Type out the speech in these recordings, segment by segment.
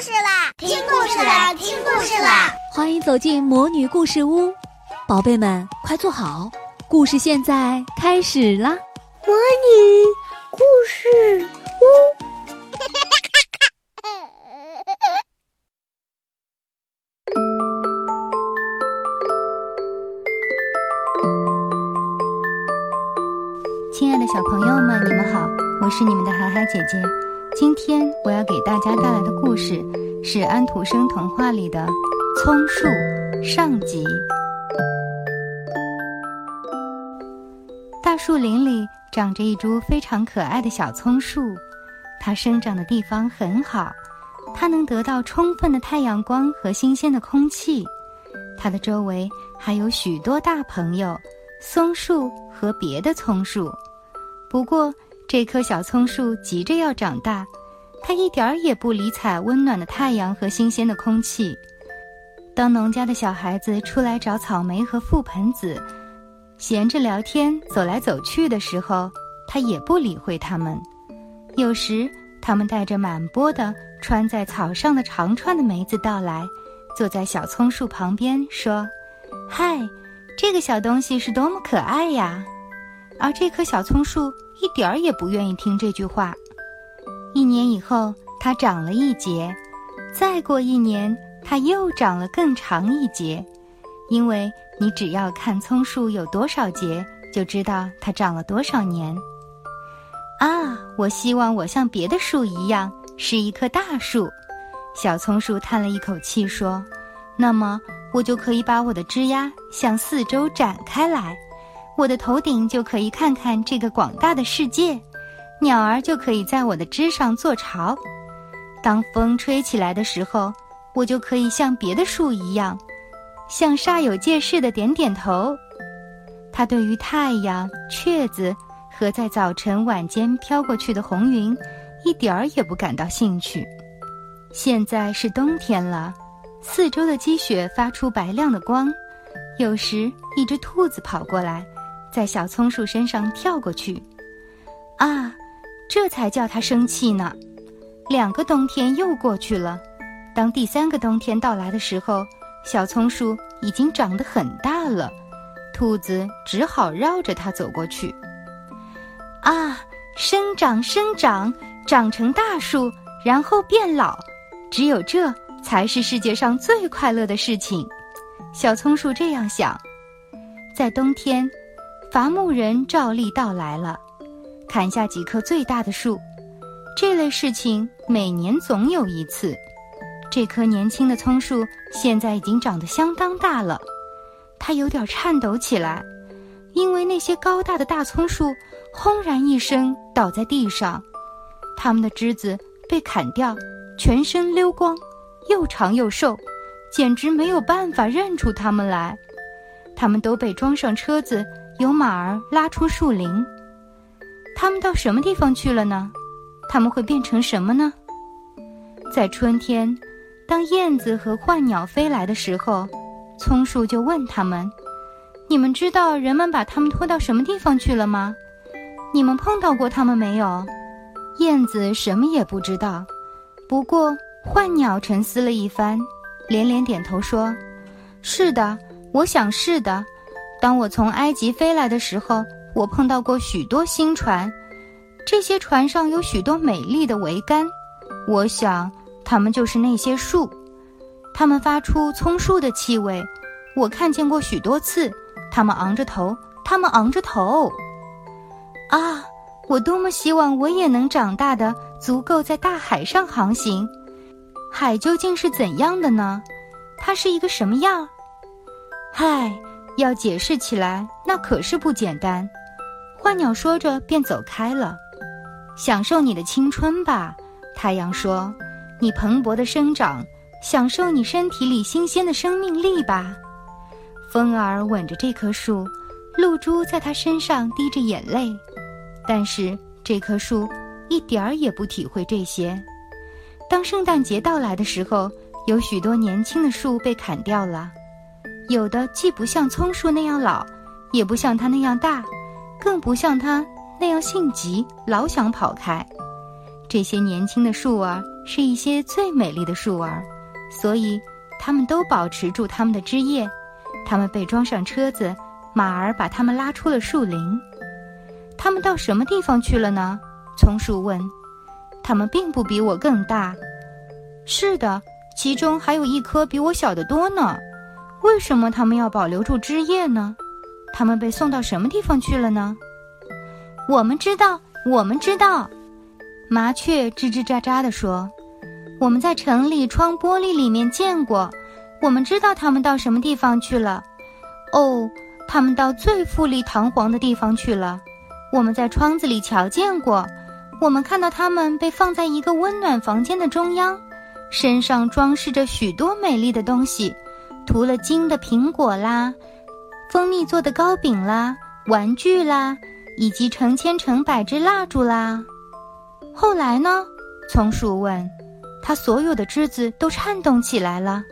事啦！听故事啦！听故事啦！欢迎走进魔女故事屋，宝贝们快坐好，故事现在开始啦！魔女故事屋，亲爱的小朋友们，你们好，我是你们的涵涵姐姐。今天我要给大家带来的故事是安徒生童话里的《葱树》上集。大树林里长着一株非常可爱的小葱树，它生长的地方很好，它能得到充分的太阳光和新鲜的空气。它的周围还有许多大朋友，松树和别的葱树。不过，这棵小葱树急着要长大，它一点儿也不理睬温暖的太阳和新鲜的空气。当农家的小孩子出来找草莓和覆盆子，闲着聊天、走来走去的时候，它也不理会他们。有时，他们带着满钵的穿在草上的长串的梅子到来，坐在小葱树旁边说：“嗨，这个小东西是多么可爱呀！”而这棵小葱树一点儿也不愿意听这句话。一年以后，它长了一节；再过一年，它又长了更长一节。因为你只要看葱树有多少节，就知道它长了多少年。啊，我希望我像别的树一样是一棵大树。小葱树叹了一口气说：“那么，我就可以把我的枝丫向四周展开来。”我的头顶就可以看看这个广大的世界，鸟儿就可以在我的枝上做巢。当风吹起来的时候，我就可以像别的树一样，向煞有介事的点点头。他对于太阳、雀子和在早晨、晚间飘过去的红云，一点儿也不感到兴趣。现在是冬天了，四周的积雪发出白亮的光，有时一只兔子跑过来。在小松树身上跳过去，啊，这才叫他生气呢。两个冬天又过去了，当第三个冬天到来的时候，小松树已经长得很大了，兔子只好绕着它走过去。啊，生长，生长，长成大树，然后变老，只有这才是世界上最快乐的事情。小松树这样想，在冬天。伐木人照例到来了，砍下几棵最大的树。这类事情每年总有一次。这棵年轻的葱树现在已经长得相当大了，它有点颤抖起来，因为那些高大的大葱树轰然一声倒在地上，它们的枝子被砍掉，全身溜光，又长又瘦，简直没有办法认出它们来。它们都被装上车子。由马儿拉出树林，它们到什么地方去了呢？它们会变成什么呢？在春天，当燕子和鹳鸟飞来的时候，葱树就问他们：“你们知道人们把它们拖到什么地方去了吗？你们碰到过它们没有？”燕子什么也不知道，不过鹳鸟沉思了一番，连连点头说：“是的，我想是的。”当我从埃及飞来的时候，我碰到过许多新船，这些船上有许多美丽的桅杆。我想，它们就是那些树，它们发出葱树的气味。我看见过许多次，它们昂着头，它们昂着头。啊，我多么希望我也能长大的足够在大海上航行。海究竟是怎样的呢？它是一个什么样？嗨。要解释起来，那可是不简单。鹳鸟说着便走开了。享受你的青春吧，太阳说。你蓬勃的生长，享受你身体里新鲜的生命力吧。风儿吻着这棵树，露珠在它身上滴着眼泪。但是这棵树一点儿也不体会这些。当圣诞节到来的时候，有许多年轻的树被砍掉了。有的既不像葱树那样老，也不像它那样大，更不像它那样性急，老想跑开。这些年轻的树儿是一些最美丽的树儿，所以它们都保持住它们的枝叶。它们被装上车子，马儿把它们拉出了树林。它们到什么地方去了呢？松树问。它们并不比我更大。是的，其中还有一棵比我小得多呢。为什么他们要保留住枝叶呢？他们被送到什么地方去了呢？我们知道，我们知道。麻雀吱吱喳喳地说：“我们在城里窗玻璃里面见过，我们知道他们到什么地方去了。哦，他们到最富丽堂皇的地方去了。我们在窗子里瞧见过，我们看到他们被放在一个温暖房间的中央，身上装饰着许多美丽的东西，涂了金的苹果啦，蜂蜜做的糕饼啦，玩具啦，以及成千成百支蜡烛啦。”后来呢？松树问。它所有的枝子都颤动起来了。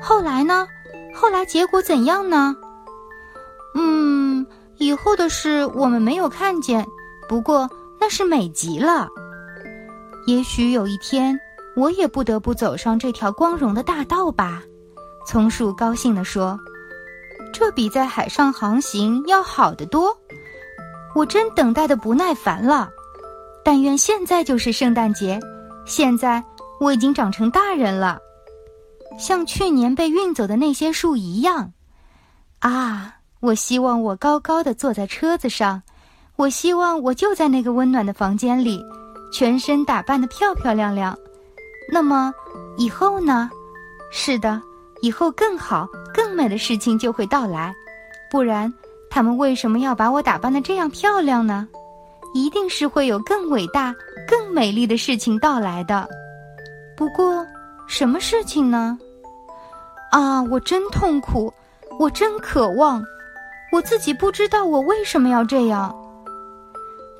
后来呢？后来结果怎样呢？嗯，以后的事我们没有看见。不过那是美极了。也许有一天，我也不得不走上这条光荣的大道吧。松树高兴地说：“这比在海上航行要好得多。我真等待的不耐烦了。”但愿现在就是圣诞节。现在我已经长成大人了，像去年被运走的那些树一样。啊！我希望我高高的坐在车子上，我希望我就在那个温暖的房间里，全身打扮的漂漂亮亮。那么以后呢？是的，以后更好、更美的事情就会到来。不然，他们为什么要把我打扮的这样漂亮呢？一定是会有更伟大、更美丽的事情到来的。不过，什么事情呢？啊，我真痛苦，我真渴望，我自己不知道我为什么要这样。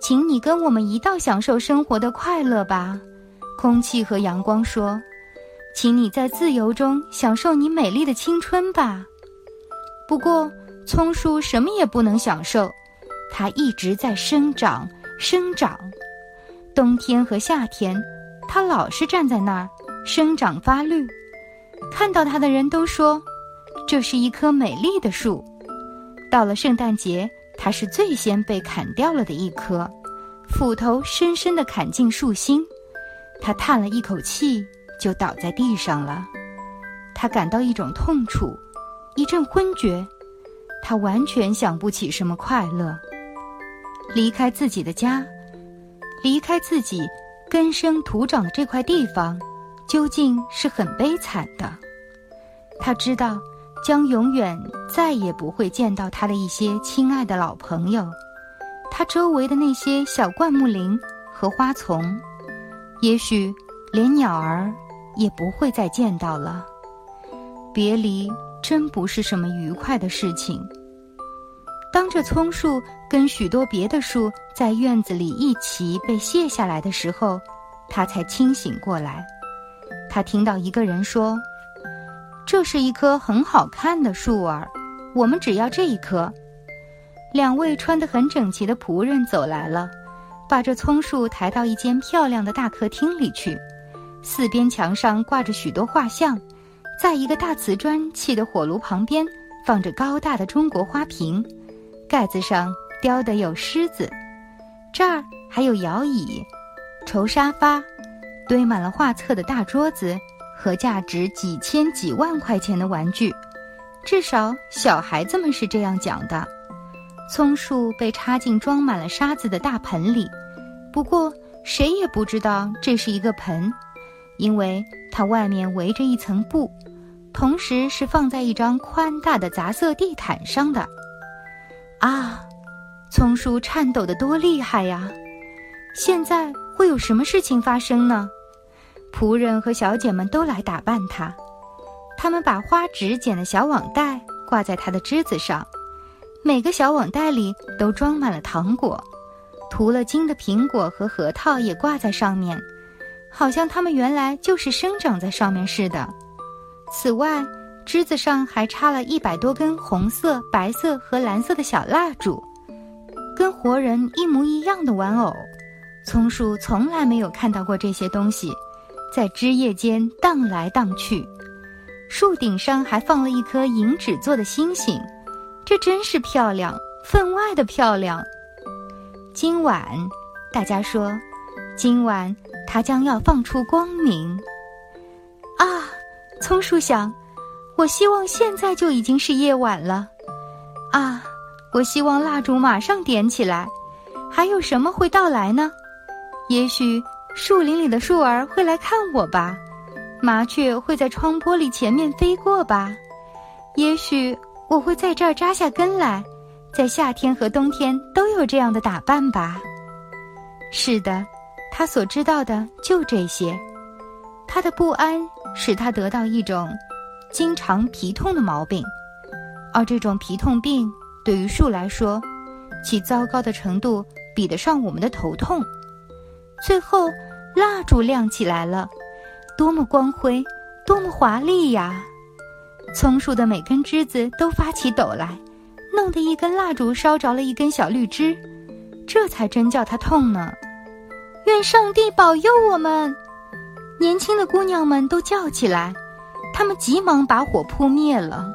请你跟我们一道享受生活的快乐吧，空气和阳光说。请你在自由中享受你美丽的青春吧。不过，葱树什么也不能享受，它一直在生长。生长，冬天和夏天，它老是站在那儿生长发绿。看到它的人都说，这是一棵美丽的树。到了圣诞节，它是最先被砍掉了的一棵，斧头深深地砍进树心。他叹了一口气，就倒在地上了。他感到一种痛楚，一阵昏厥。他完全想不起什么快乐。离开自己的家，离开自己根生土长的这块地方，究竟是很悲惨的。他知道，将永远再也不会见到他的一些亲爱的老朋友，他周围的那些小灌木林和花丛，也许连鸟儿也不会再见到了。别离真不是什么愉快的事情。当这葱树跟许多别的树在院子里一起被卸下来的时候，他才清醒过来。他听到一个人说：“这是一棵很好看的树儿，我们只要这一棵。”两位穿得很整齐的仆人走来了，把这葱树抬到一间漂亮的大客厅里去。四边墙上挂着许多画像，在一个大瓷砖砌的火炉旁边放着高大的中国花瓶。盖子上雕的有狮子，这儿还有摇椅、绸沙发，堆满了画册的大桌子和价值几千几万块钱的玩具，至少小孩子们是这样讲的。葱树被插进装满了沙子的大盆里，不过谁也不知道这是一个盆，因为它外面围着一层布，同时是放在一张宽大的杂色地毯上的。啊，松树颤抖得多厉害呀！现在会有什么事情发生呢？仆人和小姐们都来打扮它，他们把花纸剪的小网袋挂在它的枝子上，每个小网袋里都装满了糖果，涂了金的苹果和核桃也挂在上面，好像它们原来就是生长在上面似的。此外，枝子上还插了一百多根红色、白色和蓝色的小蜡烛，跟活人一模一样的玩偶。松鼠从来没有看到过这些东西，在枝叶间荡来荡去。树顶上还放了一颗银纸做的星星，这真是漂亮，分外的漂亮。今晚，大家说，今晚它将要放出光明。啊，松树想，我希望现在就已经是夜晚了。啊，我希望蜡烛马上点起来。还有什么会到来呢？也许树林里的树儿会来看我吧。麻雀会在窗玻璃前面飞过吧？也许我会在这儿扎下根来，在夏天和冬天都有这样的打扮吧。是的，他所知道的就这些。他的不安使他得到一种经常皮痛的毛病，而这种皮痛病对于树来说，其糟糕的程度比得上我们的头痛。最后，蜡烛亮起来了。多么光辉，多么华丽呀！松树的每根枝子都发起抖来，弄得一根蜡烛烧着了一根小绿枝，这才真叫它痛呢。愿上帝保佑我们！年轻的姑娘们都叫起来，她们急忙把火扑灭了。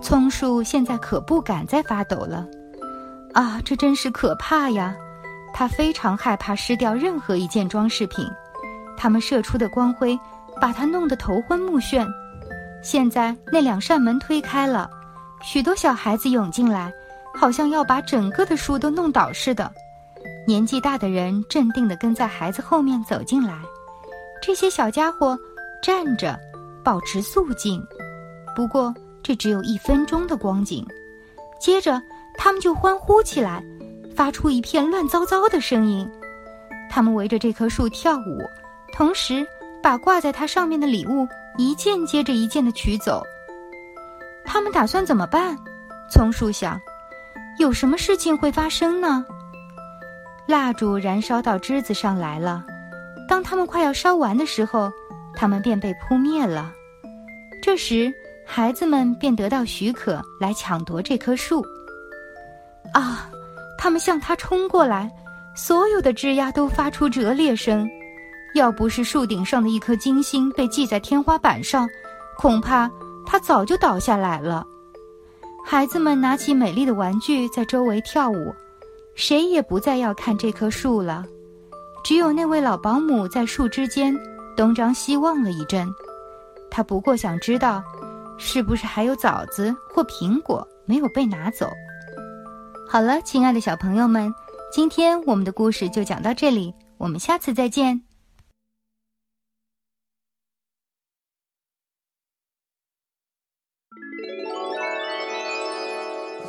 松树现在可不敢再发抖了，啊，这真是可怕呀！他非常害怕失掉任何一件装饰品。他们射出的光辉，把他弄得头昏目眩。现在那两扇门推开了，许多小孩子涌进来，好像要把整个的树都弄倒似的。年纪大的人镇定地跟在孩子后面走进来。这些小家伙站着，保持肃静。不过这只有一分钟的光景，接着他们就欢呼起来，发出一片乱糟糟的声音。他们围着这棵树跳舞。同时，把挂在它上面的礼物一件接着一件的取走。他们打算怎么办？松树想，有什么事情会发生呢？蜡烛燃烧到枝子上来了，当它们快要烧完的时候，它们便被扑灭了。这时，孩子们便得到许可来抢夺这棵树。啊！他们向它冲过来，所有的枝丫都发出折裂声。要不是树顶上的一颗金星被系在天花板上，恐怕它早就倒下来了。孩子们拿起美丽的玩具在周围跳舞，谁也不再要看这棵树了。只有那位老保姆在树枝间东张西望了一阵，他不过想知道，是不是还有枣子或苹果没有被拿走。好了，亲爱的小朋友们，今天我们的故事就讲到这里，我们下次再见。